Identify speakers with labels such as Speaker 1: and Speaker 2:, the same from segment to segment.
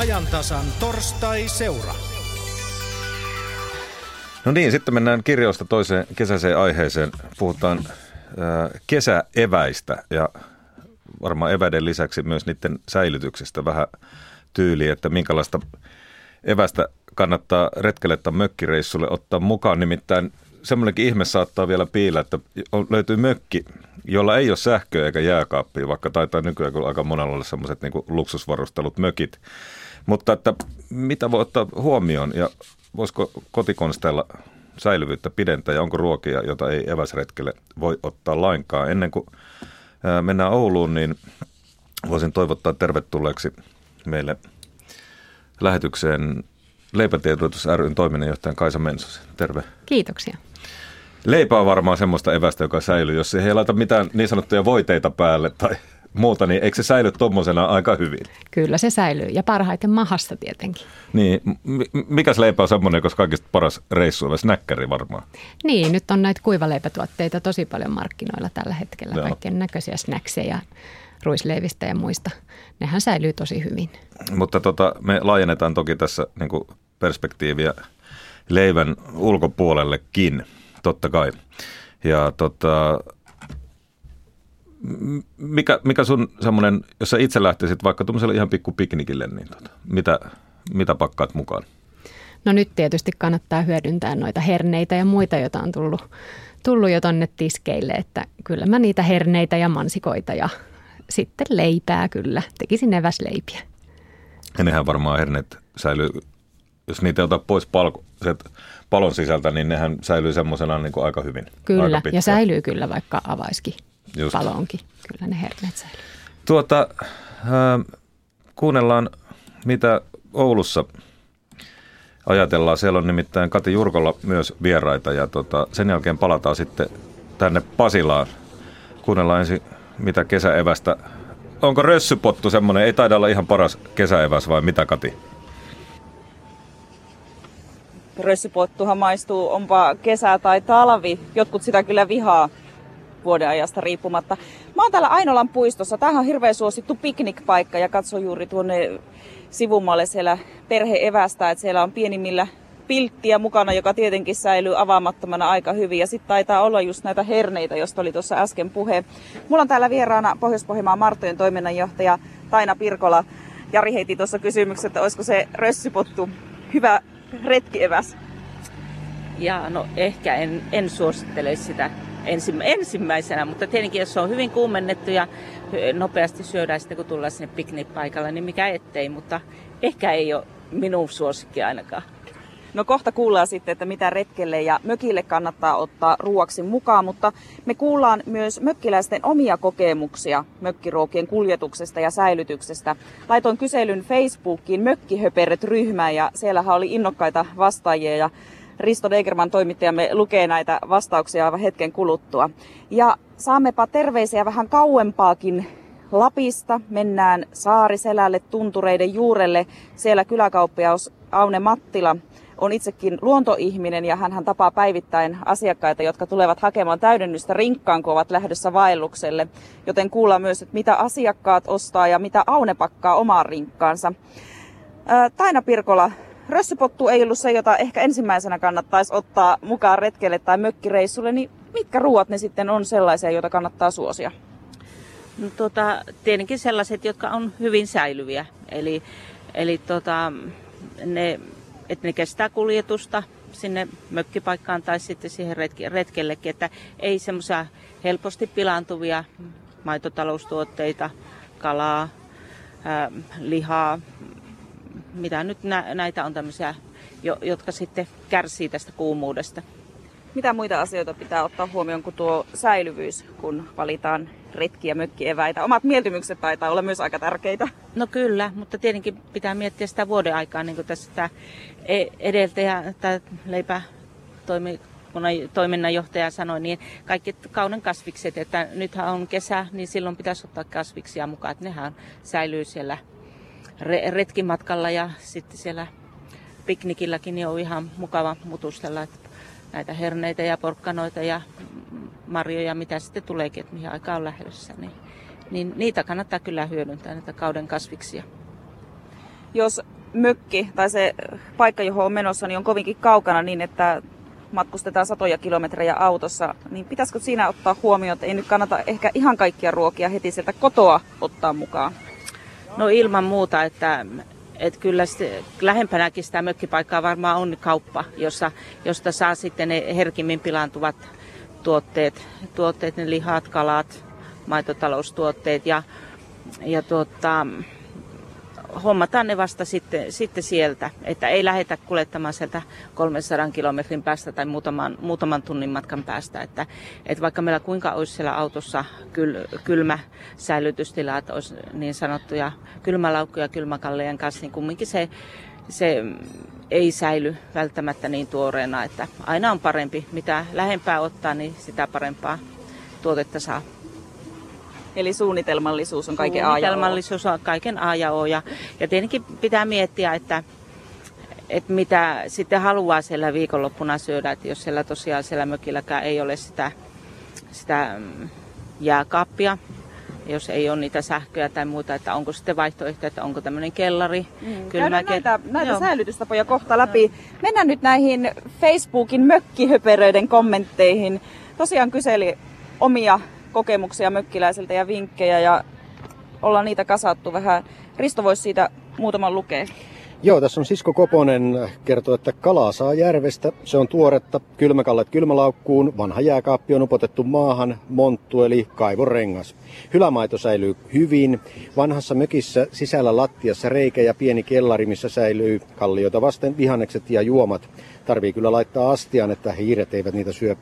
Speaker 1: ajantasan torstai-seura.
Speaker 2: No niin, sitten mennään kirjoista toiseen kesäiseen aiheeseen. Puhutaan äh, kesäeväistä ja varmaan eväiden lisäksi myös niiden säilytyksestä vähän tyyliä, että minkälaista evästä kannattaa retkelle tai mökkireissulle ottaa mukaan. Nimittäin semmoinenkin ihme saattaa vielä piillä, että löytyy mökki, jolla ei ole sähköä eikä jääkaappia, vaikka taitaa nykyään aika monella olla semmoiset niin luksusvarustelut mökit. Mutta että mitä voi ottaa huomioon ja voisiko kotikonsteilla säilyvyyttä pidentää ja onko ruokia, jota ei eväsretkelle voi ottaa lainkaan. Ennen kuin mennään Ouluun, niin voisin toivottaa tervetulleeksi meille lähetykseen Leipätiedotus ryn toiminnanjohtajan Kaisa Mensosen. Terve.
Speaker 3: Kiitoksia.
Speaker 2: Leipä on varmaan semmoista evästä, joka säilyy. Jos ei laita mitään niin sanottuja voiteita päälle tai muuta, niin eikö se säily tuommoisena aika hyvin?
Speaker 3: Kyllä se säilyy ja parhaiten mahassa tietenkin.
Speaker 2: Niin, mikäs leipä on semmoinen, koska kaikista paras reissu on snäkkäri varmaan?
Speaker 3: Niin, nyt on näitä kuivaleipätuotteita tosi paljon markkinoilla tällä hetkellä. Joo. Kaikkien näköisiä snackseja ruisleivistä ja muista. Nehän säilyy tosi hyvin.
Speaker 2: Mutta tota, me laajennetaan toki tässä niin perspektiiviä leivän ulkopuolellekin, totta kai. Ja tota, mikä, mikä sun semmoinen, jos sä itse lähtisit vaikka tuommoiselle ihan pikku piknikille, niin tota, mitä, mitä pakkaat mukaan?
Speaker 3: No nyt tietysti kannattaa hyödyntää noita herneitä ja muita, joita on tullut, tullut jo tonne tiskeille, että kyllä mä niitä herneitä ja mansikoita ja sitten leipää kyllä, tekisin eväsleipiä.
Speaker 2: Ja nehän varmaan herneet säilyy, jos niitä ei ota pois palko, palon sisältä, niin nehän säilyy semmoisena niin kuin aika hyvin.
Speaker 3: Kyllä,
Speaker 2: aika
Speaker 3: ja säilyy kyllä vaikka avaiskin Just. palonkin. Kyllä ne herneet säilyy.
Speaker 2: Tuota, äh, kuunnellaan, mitä Oulussa ajatellaan. Siellä on nimittäin Kati Jurkolla myös vieraita ja tota, sen jälkeen palataan sitten tänne Pasilaan. Kuunnellaan ensin, mitä kesäevästä. Onko rössypottu semmoinen, ei taida olla ihan paras kesäeväs vai mitä Kati?
Speaker 4: Rössypottuhan maistuu, onpa kesä tai talvi. Jotkut sitä kyllä vihaa vuodenajasta riippumatta. Mä oon täällä Ainolan puistossa. Tämähän on hirveän suosittu piknikpaikka ja katso juuri tuonne sivummalle siellä perhe evästä, että siellä on pienimmillä pilttiä mukana, joka tietenkin säilyy avaamattomana aika hyvin. Ja sitten taitaa olla just näitä herneitä, josta oli tuossa äsken puhe. Mulla on täällä vieraana Pohjois-Pohjanmaan Martojen toiminnanjohtaja Taina Pirkola. Jari heiti tuossa kysymyksen, että olisiko se rössypottu hyvä retkieväs?
Speaker 5: Ja no ehkä en, en suosittele sitä ensimmäisenä, mutta tietenkin jos se on hyvin kuumennettu ja nopeasti syödään sitten kun tullaan sinne piknikpaikalle, niin mikä ettei, mutta ehkä ei ole minun suosikki ainakaan.
Speaker 4: No kohta kuullaan sitten, että mitä retkelle ja mökille kannattaa ottaa ruoksi mukaan, mutta me kuullaan myös mökkiläisten omia kokemuksia mökkiruokien kuljetuksesta ja säilytyksestä. Laitoin kyselyn Facebookiin Mökkihöperet-ryhmään ja siellähän oli innokkaita vastaajia ja Risto Degerman toimittajamme lukee näitä vastauksia hetken kuluttua. Ja saammepa terveisiä vähän kauempaakin Lapista. Mennään Saariselälle tuntureiden juurelle. Siellä kyläkauppiaus Aune Mattila on itsekin luontoihminen ja hän tapaa päivittäin asiakkaita, jotka tulevat hakemaan täydennystä rinkkaan, kun ovat lähdössä vaellukselle. Joten kuullaan myös, että mitä asiakkaat ostaa ja mitä Aune pakkaa omaan rinkkaansa. Taina Pirkola, rössypottu ei ollut se, jota ehkä ensimmäisenä kannattaisi ottaa mukaan retkelle tai mökkireissulle, niin mitkä ruoat ne sitten on sellaisia, joita kannattaa suosia?
Speaker 5: No, tuota, tietenkin sellaiset, jotka on hyvin säilyviä. Eli, eli tuota, ne, että ne kestää kuljetusta sinne mökkipaikkaan tai sitten siihen retke, retkellekin, että ei semmoisia helposti pilaantuvia maitotaloustuotteita, kalaa, ää, lihaa, mitä nyt nä, näitä on tämmöisiä, jo, jotka sitten kärsii tästä kuumuudesta.
Speaker 4: Mitä muita asioita pitää ottaa huomioon kuin tuo säilyvyys, kun valitaan retki- ja mökkieväitä? Omat mieltymykset taitaa olla myös aika tärkeitä.
Speaker 5: No kyllä, mutta tietenkin pitää miettiä sitä vuoden aikaa, niin kuin tässä tämä e, edeltäjä, tämä leipä toimi, kun toiminnanjohtaja sanoi, niin kaikki kauden kasvikset, että nythän on kesä, niin silloin pitäisi ottaa kasviksia mukaan, että nehän säilyy siellä retkimatkalla ja sitten siellä piknikilläkin niin on ihan mukava mutustella että näitä herneitä ja porkkanoita ja marjoja, mitä sitten tuleekin, että mihin aikaan on lähdössä. Niin, niin niitä kannattaa kyllä hyödyntää, näitä kauden kasviksia.
Speaker 4: jos mökki tai se paikka, johon on menossa, niin on kovinkin kaukana niin, että matkustetaan satoja kilometrejä autossa, niin pitäisikö siinä ottaa huomioon, että ei nyt kannata ehkä ihan kaikkia ruokia heti sieltä kotoa ottaa mukaan?
Speaker 5: No ilman muuta, että, että kyllä sitten, lähempänäkin sitä mökkipaikkaa varmaan on kauppa, jossa, josta saa sitten ne herkimmin pilaantuvat tuotteet, tuotteet ne lihat, kalat, maitotaloustuotteet ja, ja tuota, hommataan ne vasta sitten, sitten sieltä, että ei lähdetä kuljettamaan sieltä 300 kilometrin päästä tai muutaman, muutaman tunnin matkan päästä. Että, että vaikka meillä kuinka olisi siellä autossa kyl, kylmä säilytystila, että olisi niin sanottuja kylmälaukkuja kylmäkallejen kanssa, niin kumminkin se, se ei säily välttämättä niin tuoreena, että aina on parempi, mitä lähempää ottaa, niin sitä parempaa tuotetta saa.
Speaker 4: Eli suunnitelmallisuus on kaiken A ja O.
Speaker 5: Suunnitelmallisuus on kaiken A ja O. Ja, ja tietenkin pitää miettiä, että, että mitä sitten haluaa siellä viikonloppuna syödä. Että jos siellä tosiaan siellä mökilläkään ei ole sitä, sitä mm, jääkaappia, jos ei ole niitä sähköjä tai muuta, että onko sitten vaihtoehto, että onko tämmöinen kellari.
Speaker 4: Mm, Käydään näitä, näitä säilytystapoja kohta läpi. Mennään nyt näihin Facebookin mökkihöperöiden kommentteihin. Tosiaan kyseli omia kokemuksia mökkiläisiltä ja vinkkejä ja ollaan niitä kasattu vähän. Risto voisi siitä muutaman lukea.
Speaker 6: Joo, tässä on Sisko Koponen kertoo, että kalaa saa järvestä. Se on tuoretta, kylmäkallet kylmälaukkuun, vanha jääkaappi on upotettu maahan, monttu eli kaivorengas. Hylämaito säilyy hyvin. Vanhassa mökissä sisällä lattiassa reikä ja pieni kellari, missä säilyy kallioita vasten vihannekset ja juomat. Tarvii kyllä laittaa astiaan, että hiiret eivät niitä syö.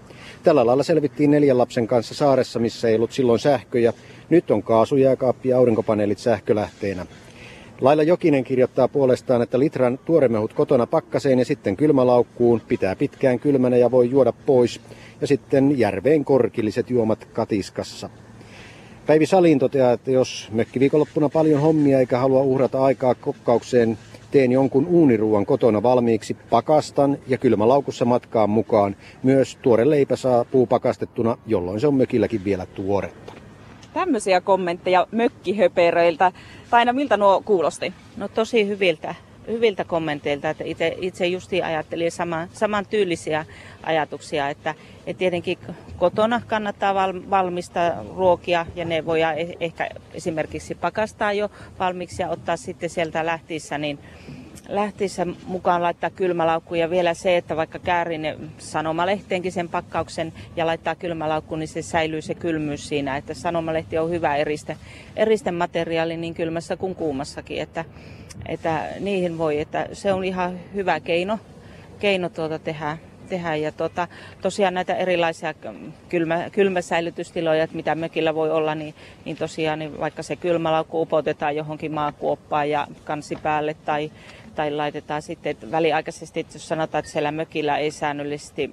Speaker 6: Tällä lailla selvittiin neljän lapsen kanssa saaressa, missä ei ollut silloin sähköjä. Nyt on kaasujääkaappi ja aurinkopaneelit sähkölähteenä. Laila Jokinen kirjoittaa puolestaan, että litran tuoremehut kotona pakkaseen ja sitten kylmälaukkuun, pitää pitkään kylmänä ja voi juoda pois, ja sitten järveen korkilliset juomat katiskassa. Päivi Salin toteaa, että jos mökki viikonloppuna paljon hommia eikä halua uhrata aikaa kokkaukseen, teen jonkun uuniruuan kotona valmiiksi, pakastan ja kylmälaukussa matkaan mukaan. Myös tuore leipä saapuu pakastettuna, jolloin se on mökilläkin vielä tuoretta.
Speaker 4: Tämmöisiä kommentteja mökkihöperöiltä. Taina, miltä nuo kuulosti?
Speaker 5: No tosi hyviltä, hyviltä kommenteilta, että itse, itse justiin ajattelin sama, saman tyylisiä ajatuksia, että, että tietenkin kotona kannattaa val, valmistaa ruokia ja ne voi e, ehkä esimerkiksi pakastaa jo valmiiksi ja ottaa sitten sieltä lähtiessä niin lähtiessä mukaan laittaa kylmälaukku ja vielä se, että vaikka käärin sanomalehteenkin sen pakkauksen ja laittaa kylmälaukku, niin se säilyy se kylmyys siinä, että sanomalehti on hyvä eriste, eriste materiaali niin kylmässä kuin kuumassakin, että, että niihin voi, että se on ihan hyvä keino, keino tuota tehdä, tehdä. Ja tuota, tosiaan näitä erilaisia kylmä, kylmäsäilytystiloja, että mitä mökillä voi olla, niin, niin tosiaan niin vaikka se kylmälaukku upotetaan johonkin maakuoppaan ja kansi päälle tai tai laitetaan sitten että väliaikaisesti, että jos sanotaan, että siellä mökillä ei säännöllisesti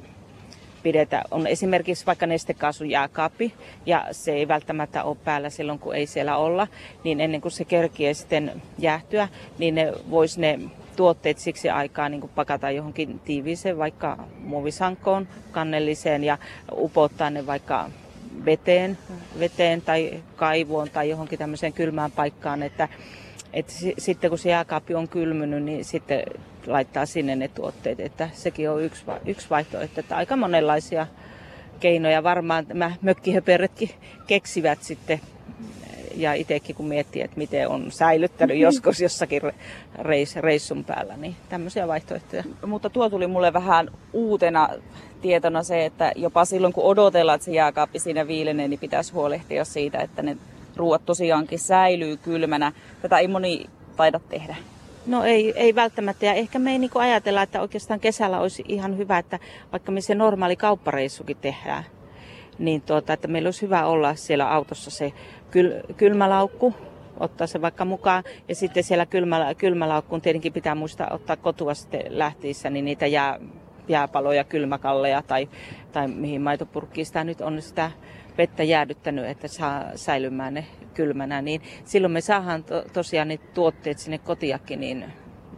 Speaker 5: pidetä, on esimerkiksi vaikka nestekaasun jääkaappi ja se ei välttämättä ole päällä silloin, kun ei siellä olla, niin ennen kuin se kerkii sitten jäähtyä, niin ne vois ne tuotteet siksi aikaa niin pakata johonkin tiiviiseen, vaikka muovisankoon, kannelliseen ja upottaa ne vaikka veteen, veteen tai kaivoon tai johonkin tämmöiseen kylmään paikkaan, että et sitten kun se jääkaappi on kylmynyt, niin sitten laittaa sinne ne tuotteet. Että sekin on yksi, yksi vaihtoehto. Että aika monenlaisia keinoja varmaan nämä mökkihöperetkin keksivät sitten ja itsekin kun miettii, että miten on säilyttänyt joskus jossakin reis, reissun päällä, niin tämmöisiä vaihtoehtoja.
Speaker 4: Mutta tuo tuli mulle vähän uutena tietona se, että jopa silloin kun odotellaan, että se jääkaappi siinä viilenee, niin pitäisi huolehtia siitä, että ne ruoat tosiaankin säilyy kylmänä. Tätä ei moni taida tehdä.
Speaker 5: No ei, ei välttämättä. Ja ehkä me ei niin ajatella, että oikeastaan kesällä olisi ihan hyvä, että vaikka me se normaali kauppareissukin tehdään, niin tuota, että meillä olisi hyvä olla siellä autossa se kyl, kylmälaukku, ottaa se vaikka mukaan. Ja sitten siellä kylmälä, kylmälaukkuun tietenkin pitää muistaa ottaa kotua sitten lähtiessä, niin niitä jää, jääpaloja, kylmäkalleja tai, tai mihin maitopurkkiin sitä nyt on sitä vettä jäädyttänyt, että saa säilymään ne kylmänä, niin silloin me saadaan to, tosiaan ne tuotteet sinne kotiakin niin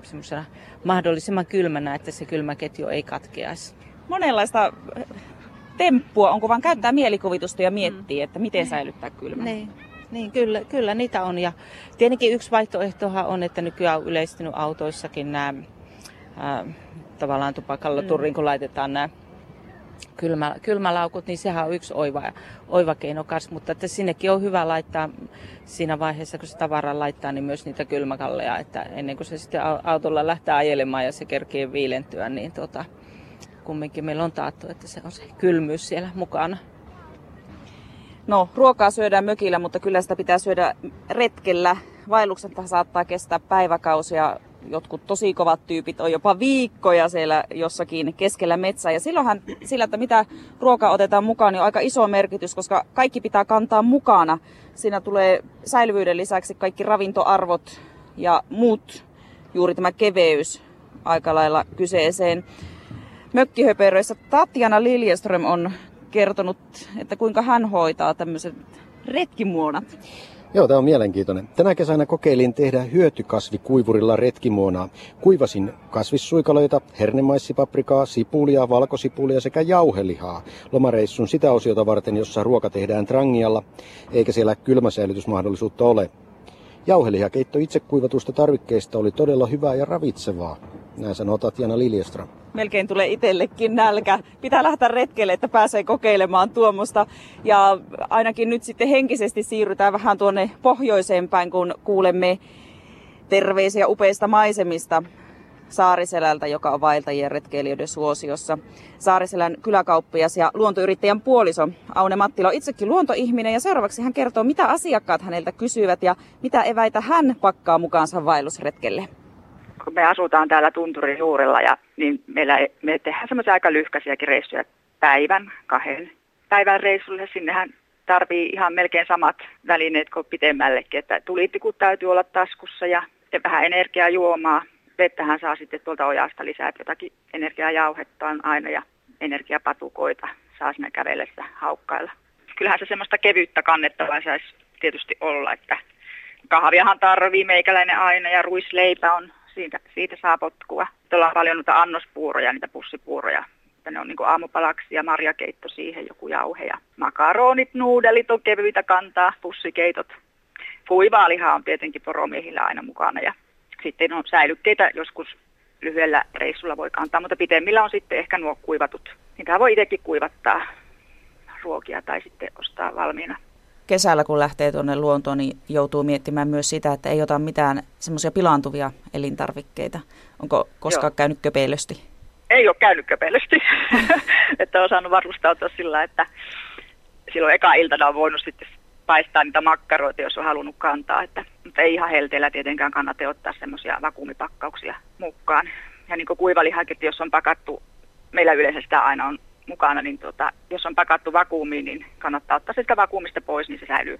Speaker 5: semmoisena mahdollisimman kylmänä, että se kylmäketju ei katkeaisi.
Speaker 4: Monenlaista temppua, onko vaan käyttää mielikuvitusta ja miettiä, mm. että miten säilyttää kylmänä.
Speaker 5: Niin. Niin, kyllä, kyllä niitä on. Ja tietenkin yksi vaihtoehtohan on, että nykyään on yleistynyt autoissakin nämä ää, tavallaan tupakalla mm. turrin, kun laitetaan nämä kylmä, kylmälaukut, niin sehän on yksi oiva, oiva keino kanssa, mutta että sinnekin on hyvä laittaa siinä vaiheessa, kun se tavara laittaa, niin myös niitä kylmäkalleja, että ennen kuin se sitten autolla lähtee ajelemaan ja se kerkee viilentyä, niin tota, kumminkin meillä on taattu, että se on se kylmyys siellä mukana.
Speaker 4: No, ruokaa syödään mökillä, mutta kyllä sitä pitää syödä retkellä. Vaellukset saattaa kestää päiväkausia. Jotkut tosi kovat tyypit on jopa viikkoja siellä jossakin keskellä metsää. Ja silloinhan sillä, että mitä ruokaa otetaan mukaan, niin on aika iso merkitys, koska kaikki pitää kantaa mukana. Siinä tulee säilyvyyden lisäksi kaikki ravintoarvot ja muut, juuri tämä keveys aika lailla kyseeseen. Mökkihöperöissä Tatjana Liljeström on kertonut, että kuinka hän hoitaa tämmöiset retkimuonat.
Speaker 6: Joo, tämä on mielenkiintoinen. Tänä kesänä kokeilin tehdä hyötykasvikuivurilla retkimuonaa. Kuivasin kasvissuikaloita, hernemaisipaprikaa, sipulia, valkosipulia sekä jauhelihaa. Lomareissun sitä osiota varten, jossa ruoka tehdään trangialla, eikä siellä kylmäsäilytysmahdollisuutta ole. Jauhelihakeitto itse kuivatusta tarvikkeista oli todella hyvää ja ravitsevaa. Näin sanoo Tatjana Liljeström.
Speaker 4: Melkein tulee itsellekin nälkä. Pitää lähteä retkelle, että pääsee kokeilemaan tuommoista. Ja ainakin nyt sitten henkisesti siirrytään vähän tuonne pohjoiseen päin, kun kuulemme terveisiä upeista maisemista. Saariselältä, joka on vaeltajien retkeilijöiden suosiossa. Saariselän kyläkauppias ja luontoyrittäjän puoliso Aune Mattila on itsekin luontoihminen ja seuraavaksi hän kertoo, mitä asiakkaat häneltä kysyvät ja mitä eväitä hän pakkaa mukaansa vaellusretkelle
Speaker 7: kun me asutaan täällä tunturin juurella, ja, niin meillä, me tehdään semmoisia aika lyhkäisiäkin reissuja päivän, kahden päivän reissulle. Sinnehän tarvii ihan melkein samat välineet kuin pitemmällekin, että tulitikut täytyy olla taskussa ja vähän energiaa juomaa. Vettähän saa sitten tuolta ojasta lisää, jotakin energiajauhetta on aina ja energiapatukoita saa siinä kävellessä haukkailla. Kyllähän se semmoista kevyyttä kannettavaa saisi tietysti olla, että kahviahan tarvii meikäläinen aina ja ruisleipä on siitä, siitä saa potkua. Tuolla on paljon noita annospuuroja, niitä pussipuuroja. Ne on niin aamupalaksi ja marjakeitto siihen, joku jauhe ja makaronit, nuudelit on kevyitä kantaa, pussikeitot. Kuivaa lihaa on tietenkin poromiehillä aina mukana ja sitten on säilykkeitä joskus lyhyellä reissulla voi kantaa, mutta pitemmillä on sitten ehkä nuo kuivatut. Niitä voi itsekin kuivattaa ruokia tai sitten ostaa valmiina
Speaker 8: kesällä, kun lähtee tuonne luontoon, niin joutuu miettimään myös sitä, että ei ota mitään semmoisia pilaantuvia elintarvikkeita. Onko koskaan Joo. käynyt köpeilösti?
Speaker 7: Ei ole käynyt köpeilösti. että on saanut varustautua sillä, että silloin eka iltana on voinut sitten paistaa niitä makkaroita, jos on halunnut kantaa. Että, mutta ei ihan helteellä tietenkään kannata ottaa semmoisia vakuumipakkauksia mukaan. Ja niin kuin kuivalihakin, jos on pakattu, meillä yleensä sitä aina on mukana, niin tota, jos on pakattu vakuumiin, niin kannattaa ottaa sitä vakuumista pois, niin se säilyy.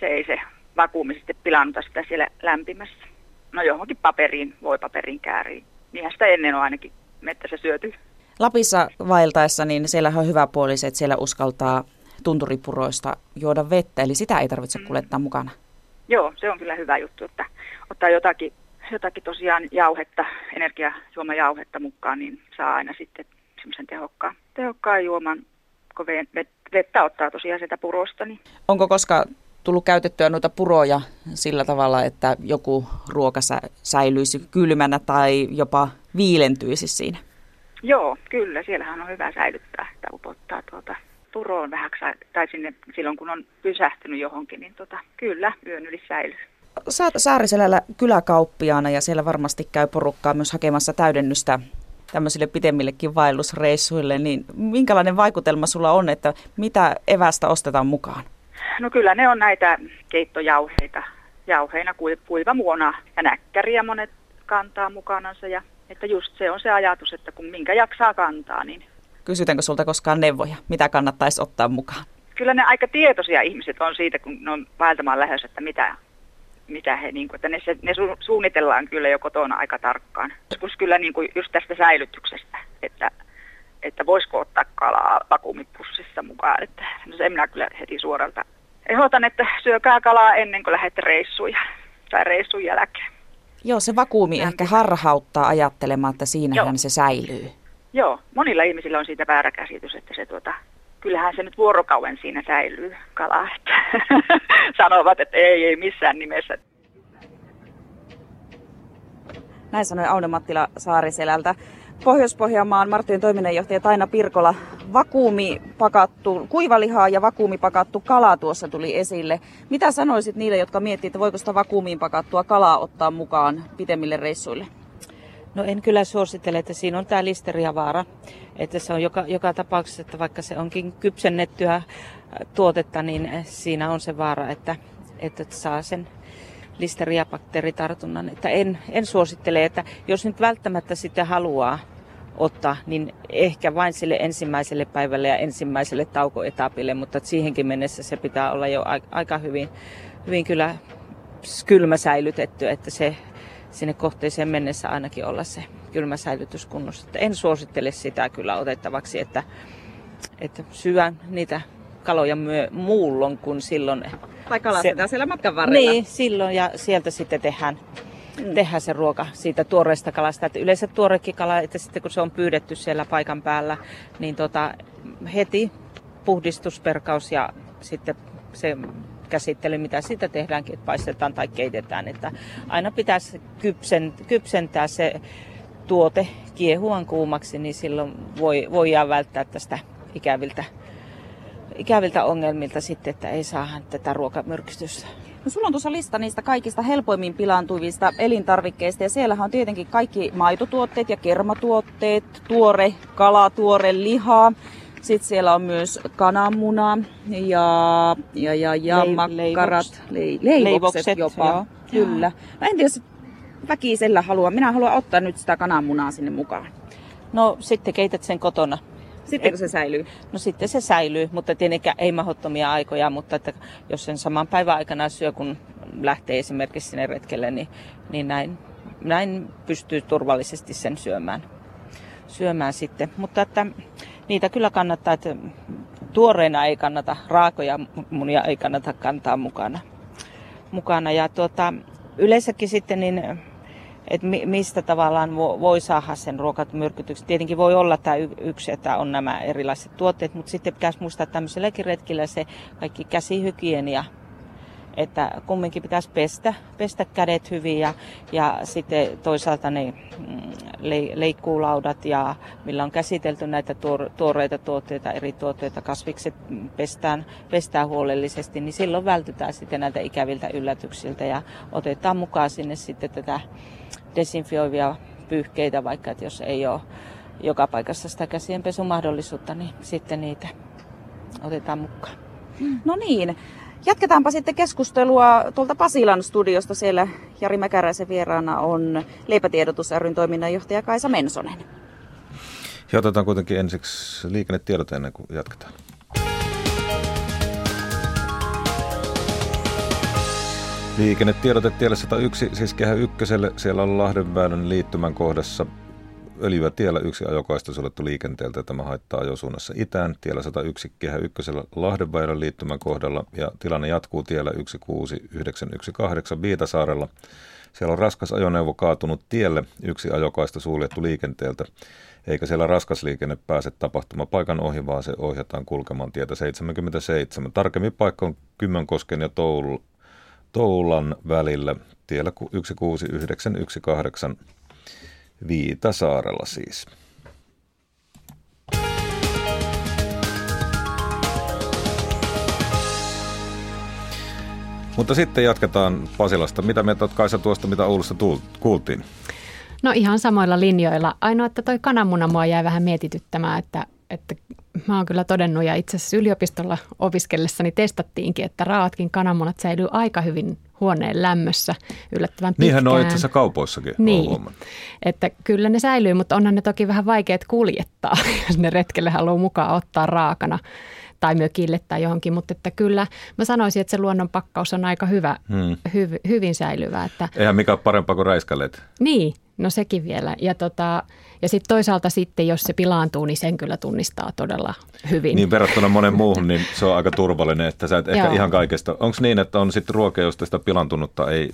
Speaker 7: Se ei se vakuumi sitten pilannuta sitä siellä lämpimässä. No johonkin paperiin, voi paperiin kääriin. Niinhän sitä ennen on ainakin se syöty.
Speaker 8: Lapissa vaeltaessa, niin siellä on hyvä puoli se, että siellä uskaltaa tunturipuroista juoda vettä, eli sitä ei tarvitse mm. kuljettaa mukana.
Speaker 7: Joo, se on kyllä hyvä juttu, että ottaa jotakin, jotakin tosiaan jauhetta, energiajuomajauhetta mukaan, niin saa aina sitten semmoisen tehokkaan, tehokkaan juoman, kun vettä ottaa tosiaan sieltä purosta. Niin.
Speaker 8: Onko koska tullut käytettyä noita puroja sillä tavalla, että joku ruoka säilyisi kylmänä tai jopa viilentyisi siinä?
Speaker 7: Joo, kyllä. Siellähän on hyvä säilyttää, että upottaa tuota puroon vähäksi, tai sinne silloin kun on pysähtynyt johonkin, niin tota, kyllä, yön yli säilyy.
Speaker 8: Saat Saariselällä kyläkauppiaana ja siellä varmasti käy porukkaa myös hakemassa täydennystä tämmöisille pitemmillekin vaellusreissuille, niin minkälainen vaikutelma sulla on, että mitä evästä ostetaan mukaan?
Speaker 7: No kyllä ne on näitä keittojauheita, jauheina kuiva muona ja näkkäriä monet kantaa mukanansa ja että just se on se ajatus, että kun minkä jaksaa kantaa, niin...
Speaker 8: Kysytäänkö sulta koskaan neuvoja, mitä kannattaisi ottaa mukaan?
Speaker 7: Kyllä ne aika tietoisia ihmiset on siitä, kun ne on vaeltamaan lähes, että mitä mitä he, niin kuin, että ne, ne su, suunnitellaan kyllä jo kotona aika tarkkaan. Joskus kyllä niin kuin just tästä säilytyksestä, että, että voisiko ottaa kalaa vakuumipussissa mukaan. Että, no se minä kyllä heti suoralta ehdotan, että syökää kalaa ennen kuin lähdette reissuja tai reissun jälkeen.
Speaker 8: Joo, se vakuumi ja ehkä harhauttaa ajattelemaan, että siinähän Joo. se säilyy.
Speaker 7: Joo, monilla ihmisillä on siitä väärä käsitys, että se tuota, kyllähän se nyt vuorokauden siinä säilyy kala. Että sanovat, että ei, ei missään nimessä.
Speaker 4: Näin sanoi Aune Mattila Saariselältä. Pohjois-Pohjanmaan Marttojen toiminnanjohtaja Taina Pirkola, vakuumipakattu, kuivalihaa ja vakuumipakattu kala tuossa tuli esille. Mitä sanoisit niille, jotka miettivät, että voiko sitä vakuumiin pakattua kalaa ottaa mukaan pitemmille reissuille?
Speaker 5: No en kyllä suosittele, että siinä on tämä listeriavaara. Että se on joka, joka tapauksessa, että vaikka se onkin kypsennettyä äh, tuotetta, niin siinä on se vaara, että, että saa sen listeriabakteeritartunnan. Että en, en suosittele, että jos nyt välttämättä sitä haluaa ottaa, niin ehkä vain sille ensimmäiselle päivälle ja ensimmäiselle taukoetapille, mutta siihenkin mennessä se pitää olla jo aika hyvin, hyvin kyllä kylmä säilytetty, että se sinne kohteeseen mennessä ainakin olla se kylmä säilytys kunnossa. Että en suosittele sitä kyllä otettavaksi, että, että syön niitä kaloja myö, muullon kuin silloin.
Speaker 4: Tai kalastetaan se, siellä matkan varrella.
Speaker 5: Niin, silloin ja sieltä sitten tehdään, mm. tehdään se ruoka siitä tuoreesta kalasta. Että yleensä tuorekin kala, että sitten kun se on pyydetty siellä paikan päällä, niin tota, heti puhdistusperkaus ja sitten se käsittely, mitä siitä tehdäänkin, että paistetaan tai keitetään. Että aina pitäisi kypsen, kypsentää se tuote kiehuan kuumaksi, niin silloin voi, voidaan välttää tästä ikäviltä, ikäviltä ongelmilta sitten, että ei saa tätä ruokamyrkytystä.
Speaker 4: No sulla on tuossa lista niistä kaikista helpoimmin pilaantuvista elintarvikkeista ja siellähän on tietenkin kaikki maitotuotteet ja kermatuotteet, tuore kala, tuore liha. Sitten siellä on myös kananmuna ja, ja, ja, ja Le- makkarat, le- leivokset, leivokset jopa. Joo. Kyllä. Mä en tiedä, väkisellä haluaa. Minä haluan ottaa nyt sitä kananmunaa sinne mukaan.
Speaker 5: No sitten keität sen kotona.
Speaker 4: Sitten se säilyy?
Speaker 5: No sitten se säilyy, mutta tietenkään ei mahdottomia aikoja, mutta että jos sen saman päivän aikana syö, kun lähtee esimerkiksi sinne retkelle, niin, niin näin, näin pystyy turvallisesti sen syömään, syömään sitten. Mutta että niitä kyllä kannattaa, että tuoreena ei kannata, raakoja munia ei kannata kantaa mukana. mukana. Ja tuota, yleensäkin sitten niin että mistä tavallaan voi saada sen ruokamyrkytyksen. Tietenkin voi olla tämä yksi, että on nämä erilaiset tuotteet, mutta sitten pitäisi muistaa tämmöiselläkin retkillä se kaikki käsihygienia että kumminkin pitäisi pestä, pestä kädet hyvin ja, ja sitten toisaalta ne mm, le, leikkuulaudat ja millä on käsitelty näitä tuor, tuoreita tuotteita, eri tuotteita, kasvikset pestään, pestään huolellisesti, niin silloin vältytään sitten näiltä ikäviltä yllätyksiltä ja otetaan mukaan sinne sitten tätä desinfioivia pyyhkeitä, vaikka että jos ei ole joka paikassa sitä käsienpesumahdollisuutta, niin sitten niitä otetaan mukaan.
Speaker 4: No niin, Jatketaanpa sitten keskustelua tuolta Pasilan studiosta. Siellä Jari Mäkäräisen vieraana on Leipätiedotus ryn toiminnanjohtaja Kaisa Mensonen.
Speaker 2: Ja otetaan kuitenkin ensiksi liikennetiedot ennen kuin jatketaan. Liikennetiedote tielle 101, siis kehä ykköselle. Siellä on Lahdenväylän liittymän kohdassa öljyä tiellä yksi ajokaista suljettu liikenteeltä. Tämä haittaa ajosuunnassa itään. Tiellä 101 kehä ykkösellä Lahdenväylän liittymän kohdalla ja tilanne jatkuu tiellä 16918 Viitasaarella. Siellä on raskas ajoneuvo kaatunut tielle, yksi ajokaista suljettu liikenteeltä, eikä siellä raskas liikenne pääse tapahtumapaikan ohi, vaan se ohjataan kulkemaan tietä 77. Tarkemmin paikka on Kymmenkosken ja Toul, Toulan välillä, tiellä 16918 Viitasaarella siis. Mutta sitten jatketaan Pasilasta. Mitä olet Kaisa tuosta, mitä Oulussa kuultiin?
Speaker 3: No ihan samoilla linjoilla. Ainoa, että toi kananmuna mua jäi vähän mietityttämään, että, että mä oon kyllä todennut ja itse asiassa yliopistolla opiskellessani testattiinkin, että raatkin kananmunat säilyy aika hyvin huoneen lämmössä yllättävän pitkään.
Speaker 2: Niinhän on itse asiassa kaupoissakin.
Speaker 3: Niin, että kyllä ne säilyy, mutta onhan ne toki vähän vaikeat kuljettaa, jos ne retkelle haluaa mukaan ottaa raakana tai mökille tai johonkin, mutta että kyllä mä sanoisin, että se luonnon pakkaus on aika hyvä, hmm. hy, hyvin säilyvä. Että,
Speaker 2: Eihän mikä ole parempaa kuin räiskäleet.
Speaker 3: Niin, no sekin vielä. Ja, tota, ja sitten toisaalta sitten, jos se pilaantuu, niin sen kyllä tunnistaa todella hyvin.
Speaker 2: Niin verrattuna monen muuhun, niin se on aika turvallinen, että sä et ehkä Joo. ihan kaikesta. Onko niin, että on sitten ruoke, josta sitä pilantunutta ei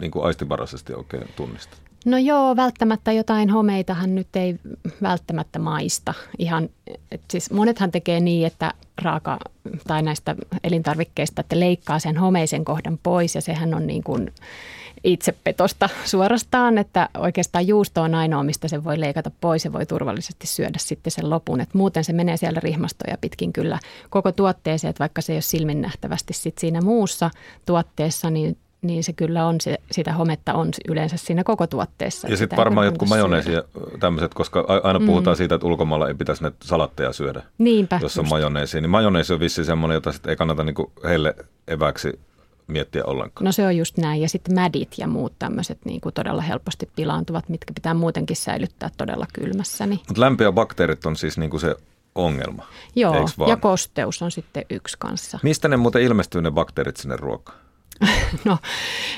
Speaker 2: niin kuin aistivaraisesti oikein tunnista?
Speaker 3: No joo, välttämättä jotain homeitahan nyt ei välttämättä maista. Ihan, et siis monethan tekee niin, että raaka tai näistä elintarvikkeista, että leikkaa sen homeisen kohdan pois ja sehän on niin kuin itsepetosta suorastaan, että oikeastaan juusto on ainoa, mistä se voi leikata pois ja voi turvallisesti syödä sitten sen lopun. Et muuten se menee siellä rihmastoja pitkin kyllä koko tuotteeseen, että vaikka se ei ole silmin nähtävästi sit siinä muussa tuotteessa, niin niin se kyllä on, se, sitä hometta on yleensä siinä koko tuotteessa.
Speaker 2: Ja sitten varmaan jotkut majoneesi ja tämmöiset, koska aina puhutaan mm. siitä, että ulkomailla ei pitäisi näitä salatteja syödä,
Speaker 3: Niinpä,
Speaker 2: jos on just. majoneesi. Niin majoneesi on vissi semmoinen, jota sitten ei kannata niinku heille eväksi miettiä ollenkaan.
Speaker 3: No se on just näin. Ja sitten mädit ja muut tämmöiset niin kuin todella helposti pilaantuvat, mitkä pitää muutenkin säilyttää todella kylmässä. Niin.
Speaker 2: Mutta lämpö ja bakteerit on siis niin kuin se ongelma,
Speaker 3: Joo, ja kosteus on sitten yksi kanssa.
Speaker 2: Mistä ne muuten ilmestyy ne bakteerit sinne ruokaan?
Speaker 3: No,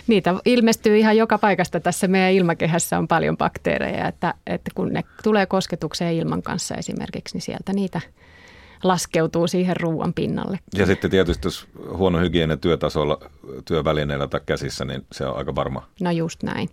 Speaker 3: niitä ilmestyy ihan joka paikasta. Tässä meidän ilmakehässä on paljon bakteereja, että, että kun ne tulee kosketukseen ilman kanssa esimerkiksi, niin sieltä niitä laskeutuu siihen ruoan pinnalle.
Speaker 2: Ja sitten tietysti jos huono hygienia työtasolla, työvälineillä tai käsissä, niin se on aika varma.
Speaker 3: No just näin.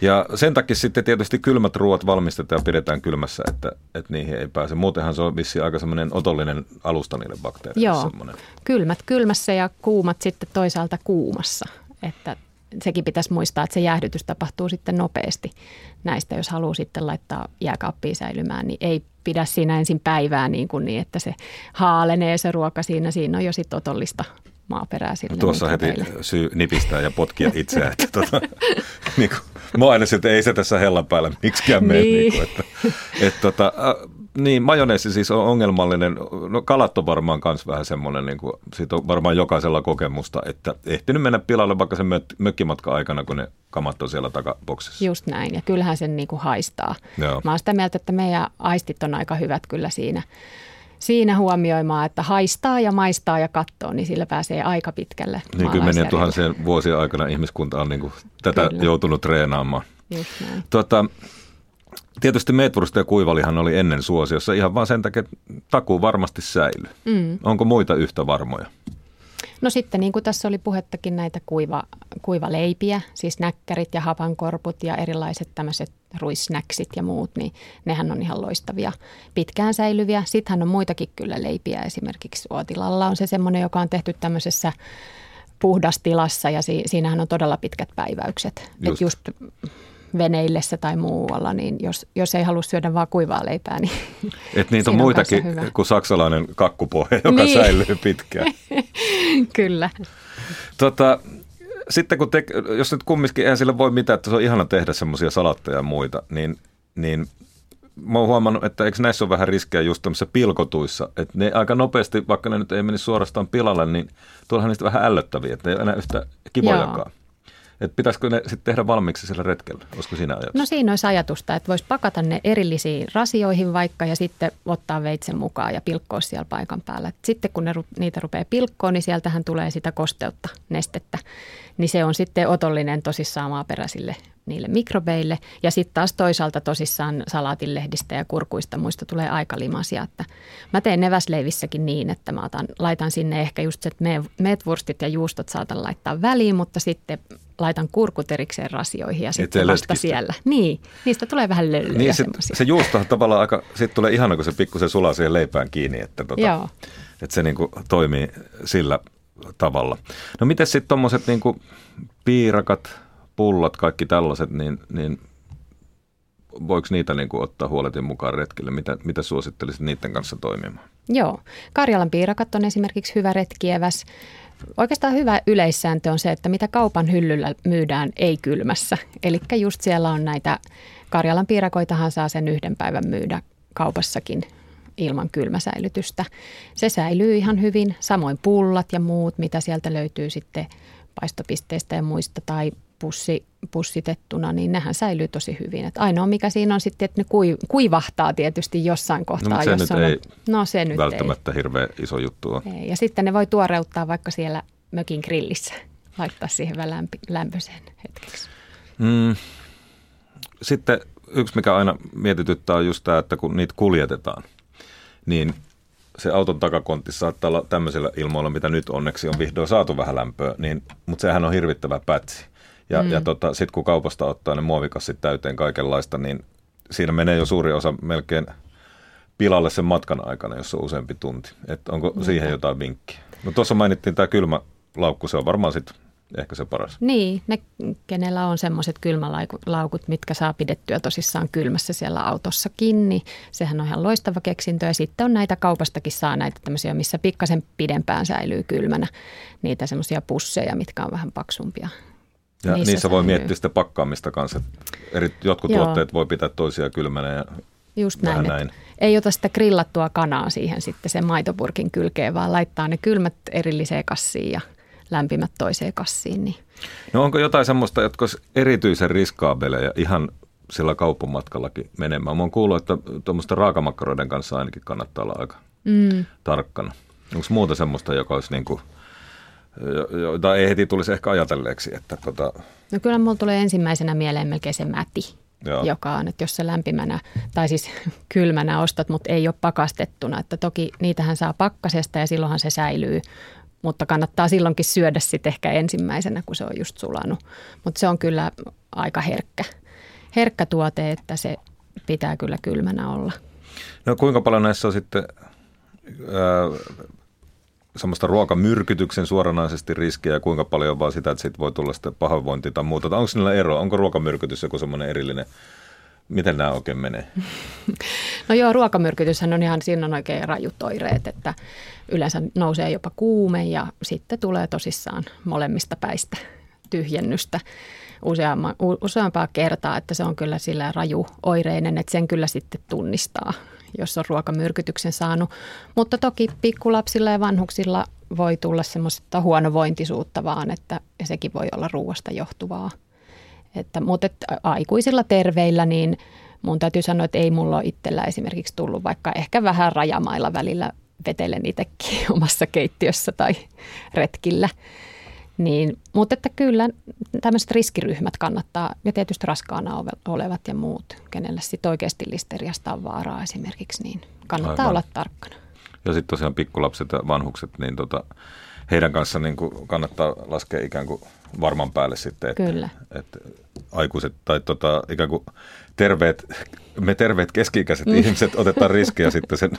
Speaker 2: Ja sen takia sitten tietysti kylmät ruoat valmistetaan ja pidetään kylmässä, että, että niihin ei pääse. Muutenhan se on vissiin aika semmoinen otollinen alusta niille bakteereille.
Speaker 3: Joo, semmoinen. kylmät kylmässä ja kuumat sitten toisaalta kuumassa. Että sekin pitäisi muistaa, että se jäähdytys tapahtuu sitten nopeasti näistä. Jos haluaa sitten laittaa jääkaappiin säilymään, niin ei pidä siinä ensin päivää niin, kuin niin että se haalenee se ruoka siinä. Siinä on jo sitten otollista maaperää sille.
Speaker 2: No tuossa heti syy nipistää ja potkia itseään. Että tota, niin kuin, mä aina että ei se tässä hellan päällä miksikään mene. Niin. Niin kuin, että, että, tota, niin, majoneesi siis on ongelmallinen. No kalat on varmaan myös vähän semmoinen, niin kuin, siitä on varmaan jokaisella kokemusta, että ehtinyt mennä pilalle vaikka sen mökkimatka aikana, kun ne kamat on siellä takaboksissa.
Speaker 3: Just näin, ja kyllähän sen niin kuin haistaa. Joo. Mä oon sitä mieltä, että meidän aistit on aika hyvät kyllä siinä siinä huomioimaan, että haistaa ja maistaa ja katsoo, niin sillä pääsee aika pitkälle.
Speaker 2: Niin kymmenien tuhansien vuosien aikana ihmiskunta on niin kuin tätä Kyllä. joutunut treenaamaan. Tuota, tietysti meetvurusta ja kuivalihan oli ennen suosiossa ihan vain sen takia, että takuu varmasti säilyy. Mm. Onko muita yhtä varmoja?
Speaker 3: No sitten niin kuin tässä oli puhettakin näitä kuiva, kuivaleipiä, siis näkkärit ja hapankorput ja erilaiset tämmöiset ruisnäksit ja muut, niin nehän on ihan loistavia, pitkään säilyviä. Sittenhän on muitakin kyllä leipiä, esimerkiksi Uotilalla on se semmoinen, joka on tehty tämmöisessä puhdastilassa ja si- siinähän on todella pitkät päiväykset. Just. Et just veneillessä tai muualla, niin jos, jos ei halua syödä vaan kuivaa leipää, niin
Speaker 2: Et niitä on muitakin kuin saksalainen kakkupohja, joka niin. säilyy pitkään.
Speaker 3: Kyllä.
Speaker 2: Tota, sitten kun te, jos nyt kumminkin eihän sillä voi mitään, että se on ihana tehdä semmoisia salatteja ja muita, niin, niin mä oon huomannut, että eikö näissä ole vähän riskejä just tämmöisissä pilkotuissa, että ne aika nopeasti, vaikka ne nyt ei menisi suorastaan pilalle, niin tuollahan niistä vähän ällöttäviä, että ei ole enää yhtä kivojakaan. Että pitäisikö ne sitten tehdä valmiiksi sillä retkellä? Olisiko siinä ajatus?
Speaker 3: No siinä olisi ajatusta, että voisi pakata ne erillisiin rasioihin vaikka ja sitten ottaa veitsen mukaan ja pilkkoa siellä paikan päällä. Sitten kun ne, niitä rupeaa pilkkoon, niin sieltähän tulee sitä kosteutta, nestettä. Niin se on sitten otollinen tosissaan maaperäisille niille mikrobeille. Ja sitten taas toisaalta tosissaan salaatinlehdistä ja kurkuista muista tulee aika limasia. Että mä teen neväsleivissäkin niin, että mä otan, laitan sinne ehkä just se, että meetvurstit ja juustot saatan laittaa väliin, mutta sitten laitan kurkut erikseen rasioihin ja sitten vasta siellä. Niin, niistä tulee vähän löllyjä
Speaker 2: niin, sit, Se juusto on tavallaan aika, sitten tulee ihana, kun se pikkusen sulaa siihen leipään kiinni, että, tota, Joo. että se niinku toimii sillä tavalla. No miten sitten tuommoiset niinku piirakat, pullat, kaikki tällaiset, niin, niin voiko niitä niin kuin ottaa huoletin mukaan retkille? Mitä, mitä suosittelisit niiden kanssa toimimaan?
Speaker 3: Joo, Karjalan piirakat on esimerkiksi hyvä retkieväs. Oikeastaan hyvä yleissääntö on se, että mitä kaupan hyllyllä myydään ei kylmässä. Eli just siellä on näitä, Karjalan piirakoitahan saa sen yhden päivän myydä kaupassakin ilman kylmäsäilytystä. Se säilyy ihan hyvin, samoin pullat ja muut, mitä sieltä löytyy sitten paistopisteistä ja muista tai pussi, pussitettuna, niin nehän säilyy tosi hyvin. Et ainoa mikä siinä on sitten, että ne kuivahtaa tietysti jossain kohtaa.
Speaker 2: No, se
Speaker 3: on,
Speaker 2: ei
Speaker 3: no, se nyt
Speaker 2: välttämättä
Speaker 3: ei.
Speaker 2: hirveän iso juttu on.
Speaker 3: Ei. Ja sitten ne voi tuoreuttaa vaikka siellä mökin grillissä, laittaa siihen vähän lämpi, lämpöiseen hetkeksi. Mm.
Speaker 2: Sitten yksi, mikä aina mietityttää on just tämä, että kun niitä kuljetetaan, niin se auton takakontti saattaa olla tämmöisellä ilmoilla, mitä nyt onneksi on vihdoin saatu vähän lämpöä, niin, mutta sehän on hirvittävä pätsi. Ja, mm. ja tota, sitten kun kaupasta ottaa ne muovikassit täyteen kaikenlaista, niin siinä menee jo suuri osa melkein pilalle sen matkan aikana, jos on useampi tunti. Et onko Niinpä. siihen jotain vinkkiä? No tuossa mainittiin tämä kylmä laukku, se on varmaan sitten ehkä se paras.
Speaker 3: Niin, ne kenellä on semmoiset kylmälaukut, mitkä saa pidettyä tosissaan kylmässä siellä autossa kiinni. Sehän on ihan loistava keksintö ja sitten on näitä kaupastakin saa näitä tämmöisiä, missä pikkasen pidempään säilyy kylmänä. Niitä semmoisia pusseja, mitkä on vähän paksumpia.
Speaker 2: Ja niissä, niissä voi miettiä sitä pakkaamista kanssa. Eri, jotkut Joo. tuotteet voi pitää toisia kylmänä ja
Speaker 3: Just näin, näin. Ei ota sitä grillattua kanaa siihen sitten sen maitopurkin kylkeen, vaan laittaa ne kylmät erilliseen kassiin ja lämpimät toiseen kassiin. Niin.
Speaker 2: No onko jotain semmoista, jotka olisi erityisen riskaabeleja ihan sillä kauppamatkallakin menemään? Mä oon kuullut, että tuommoista raakamakaroiden kanssa ainakin kannattaa olla aika mm. tarkkana. Onko muuta semmoista, joka olisi niin kuin, jota ei heti tulisi ehkä ajatelleeksi? Että tota...
Speaker 3: No kyllä mulla tulee ensimmäisenä mieleen melkein se mäti. Joo. joka on, että jos se lämpimänä tai siis kylmänä ostat, mutta ei ole pakastettuna. Että toki niitähän saa pakkasesta ja silloinhan se säilyy, mutta kannattaa silloinkin syödä sitten ehkä ensimmäisenä, kun se on just sulanut. Mutta se on kyllä aika herkkä, herkkä tuote, että se pitää kyllä kylmänä olla.
Speaker 2: No kuinka paljon näissä on sitten ää, semmoista ruokamyrkytyksen suoranaisesti riskiä ja kuinka paljon vaan sitä, että siitä voi tulla sitten pahoinvointi tai muuta. Onko niillä ero? Onko ruokamyrkytys joku semmoinen erillinen Miten nämä oikein menee?
Speaker 3: No joo, ruokamyrkytyshän on ihan, siinä on oikein rajut oireet, että yleensä nousee jopa kuume ja sitten tulee tosissaan molemmista päistä tyhjennystä useampaa kertaa, että se on kyllä sillä raju oireinen, että sen kyllä sitten tunnistaa, jos on ruokamyrkytyksen saanut. Mutta toki pikkulapsilla ja vanhuksilla voi tulla semmoista huonovointisuutta vaan, että sekin voi olla ruoasta johtuvaa. Että, mutta että aikuisilla terveillä niin mun täytyy sanoa, että ei mulla ole itsellä esimerkiksi tullut, vaikka ehkä vähän rajamailla välillä vetelen itsekin omassa keittiössä tai retkillä. Niin, mutta että kyllä tämmöiset riskiryhmät kannattaa, ja tietysti raskaana olevat ja muut, kenelle sitten oikeasti listeriasta on vaaraa esimerkiksi, niin kannattaa Aivan. olla tarkkana.
Speaker 2: Ja sitten tosiaan pikkulapset ja vanhukset, niin tota, heidän kanssa niin kuin kannattaa laskea ikään kuin varman päälle sitten, että,
Speaker 3: Kyllä.
Speaker 2: että aikuiset tai tota, ikään kuin terveet, me terveet keski-ikäiset mm. ihmiset otetaan riskejä sitten sen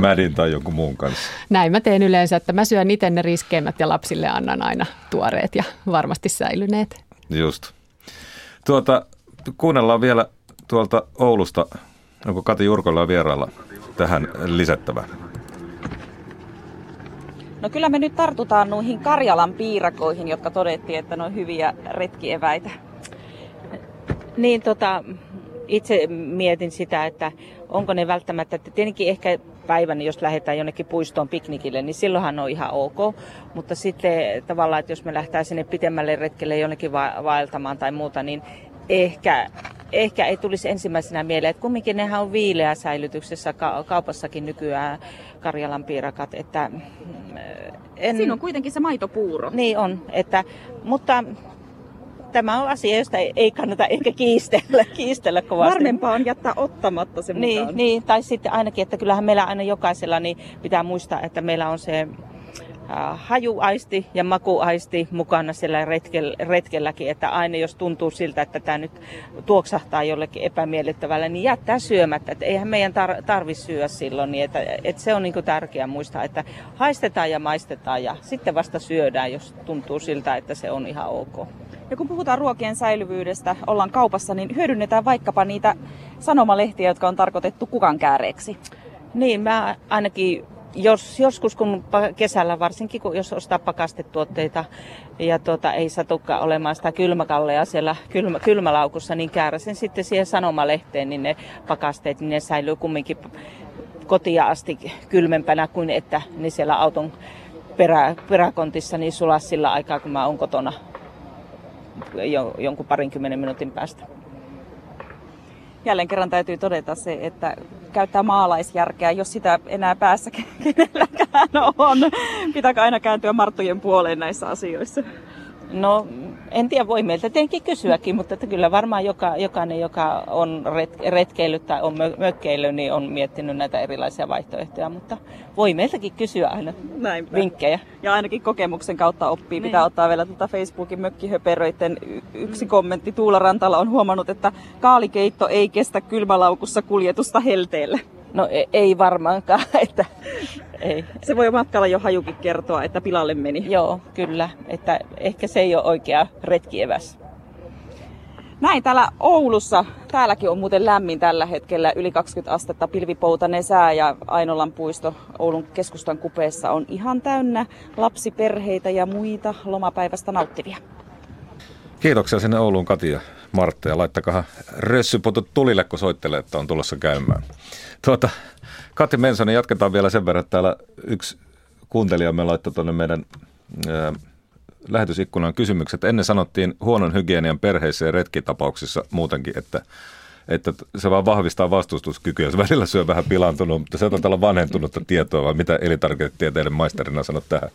Speaker 2: mädin tai jonkun muun kanssa.
Speaker 3: Näin mä teen yleensä, että mä syön itse ne riskeimmät ja lapsille annan aina tuoreet ja varmasti säilyneet.
Speaker 2: Just. Tuota, kuunnellaan vielä tuolta Oulusta, onko Kati Jurkolla vierailla tähän lisättävä?
Speaker 4: No kyllä me nyt tartutaan noihin Karjalan piirakoihin, jotka todettiin, että ne on hyviä retkieväitä.
Speaker 5: Niin tota, itse mietin sitä, että onko ne välttämättä, että tietenkin ehkä päivänä, jos lähdetään jonnekin puistoon piknikille, niin silloinhan on ihan ok. Mutta sitten tavallaan, että jos me lähdetään sinne pitemmälle retkelle jonnekin va- vaeltamaan tai muuta, niin ehkä, ehkä ei tulisi ensimmäisenä mieleen, että kumminkin nehän on viileä säilytyksessä ka- kaupassakin nykyään Karjalan piirakat, että mm,
Speaker 4: en... Siinä on kuitenkin se maitopuuro.
Speaker 5: Niin on, että, mutta tämä on asia, josta ei kannata ehkä kiistellä, kiistellä kovasti.
Speaker 4: Varmempaa on jättää ottamatta se
Speaker 5: niin,
Speaker 4: mukaan.
Speaker 5: Niin, tai sitten ainakin, että kyllähän meillä aina jokaisella niin pitää muistaa, että meillä on se hajuaisti ja makuaisti mukana siellä retkelläkin, että aina jos tuntuu siltä, että tämä nyt tuoksahtaa jollekin epämiellyttävälle, niin jättää syömättä. Että eihän meidän tar- tarvitse syödä silloin, niin että, että se on niin tärkeää muistaa, että haistetaan ja maistetaan ja sitten vasta syödään, jos tuntuu siltä, että se on ihan ok.
Speaker 4: Ja kun puhutaan ruokien säilyvyydestä, ollaan kaupassa, niin hyödynnetään vaikkapa niitä sanomalehtiä, jotka on tarkoitettu kukan kääreeksi.
Speaker 5: Niin, mä ainakin jos, joskus kun kesällä, varsinkin kun jos ostaa pakastetuotteita ja tuota, ei satukaan olemaan sitä kylmäkallea siellä kylmä, kylmälaukussa, niin kääräsen sitten siihen sanomalehteen, niin ne pakasteet, niin ne säilyy kumminkin kotia asti kylmempänä kuin että ne siellä auton perä, peräkontissa niin sulaa sillä aikaa, kun mä oon kotona jo, jonkun parinkymmenen minuutin päästä
Speaker 4: jälleen kerran täytyy todeta se, että käyttää maalaisjärkeä, jos sitä enää päässä kenelläkään on. Pitääkö aina kääntyä Marttojen puoleen näissä asioissa?
Speaker 5: No en tiedä, voi meiltä tietenkin kysyäkin, mutta että kyllä varmaan joka, jokainen, joka on retkeillyt tai on mökkeillyt, niin on miettinyt näitä erilaisia vaihtoehtoja, mutta voi meiltäkin kysyä aina Näinpä. vinkkejä.
Speaker 4: Ja ainakin kokemuksen kautta oppii. Pitää niin. ottaa vielä tuota Facebookin mökkihöperöiden yksi mm. kommentti. Tuula Rantala on huomannut, että kaalikeitto ei kestä kylmälaukussa kuljetusta helteelle.
Speaker 5: No ei, ei varmaankaan, että ei.
Speaker 4: Se voi matkalla jo hajukin kertoa, että pilalle meni.
Speaker 5: Joo, kyllä. Että ehkä se ei ole oikea retkieväs.
Speaker 4: Näin täällä Oulussa. Täälläkin on muuten lämmin tällä hetkellä. Yli 20 astetta pilvipoutainen sää ja Ainolan puisto Oulun keskustan kupeessa on ihan täynnä lapsiperheitä ja muita lomapäivästä nauttivia.
Speaker 2: Kiitoksia sinne Ouluun Kati ja Martta ja laittakaa rössypotut tulille, kun soittelee, että on tulossa käymään. Tuota, Kati Mensonen, jatketaan vielä sen verran, että täällä yksi me laittoi tuonne meidän ää, lähetysikkunaan kysymykset. Ennen sanottiin huonon hygienian perheissä ja retkitapauksissa muutenkin, että että se vaan vahvistaa vastustuskykyä. Se välillä syö vähän pilantunut, mutta se on tällä vanhentunutta tietoa, vai mitä elintarviketieteiden maisterina sanot tähän?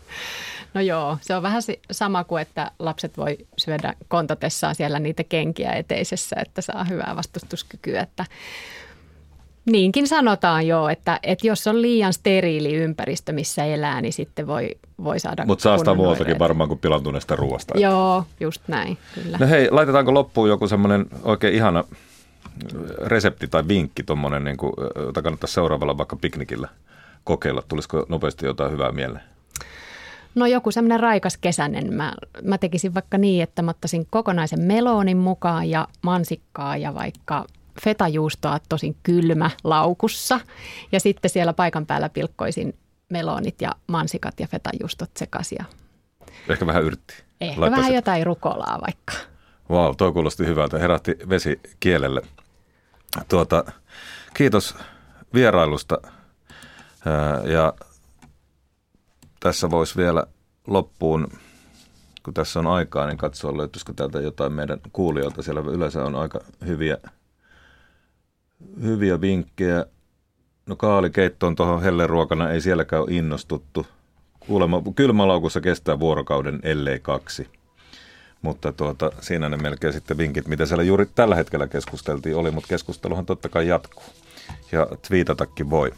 Speaker 3: No joo, se on vähän sama kuin, että lapset voi syödä kontatessaan siellä niitä kenkiä eteisessä, että saa hyvää vastustuskykyä. Että Niinkin sanotaan jo, että, että jos on liian steriili ympäristö, missä elää, niin sitten voi, voi saada
Speaker 2: Mutta saastaa muualtakin varmaan kuin pilantuneesta ruoasta.
Speaker 3: Joo, just näin, kyllä.
Speaker 2: No hei, laitetaanko loppuun joku semmoinen oikein ihana resepti tai vinkki, tommonen, niin kuin, jota kannattaa seuraavalla vaikka piknikillä kokeilla? Tulisiko nopeasti jotain hyvää mieleen?
Speaker 3: No joku semmoinen raikas kesäinen. Mä, mä tekisin vaikka niin, että mä ottaisin kokonaisen melonin mukaan ja mansikkaa ja vaikka fetajuustoa tosin kylmä laukussa. Ja sitten siellä paikan päällä pilkkoisin melonit ja mansikat ja fetajuustot sekaisin.
Speaker 2: Ehkä vähän yrtti.
Speaker 3: Ehkä Laittaisit. vähän jotain rukolaa vaikka.
Speaker 2: Vau, wow, tuo kuulosti hyvältä. Herätti vesi kielelle. Tuota, kiitos vierailusta. Ja tässä voisi vielä loppuun, kun tässä on aikaa, niin katsoa löytyisikö täältä jotain meidän kuulijoilta. Siellä yleensä on aika hyviä, hyviä vinkkejä. No kaalikeittoon tuohon helleruokana ei sielläkään ole innostuttu. Kuulemma kylmälaukussa kestää vuorokauden ellei kaksi. Mutta tuota, siinä ne melkein sitten vinkit, mitä siellä juuri tällä hetkellä keskusteltiin oli, mutta keskusteluhan totta kai jatkuu. Ja twiitatakin voi.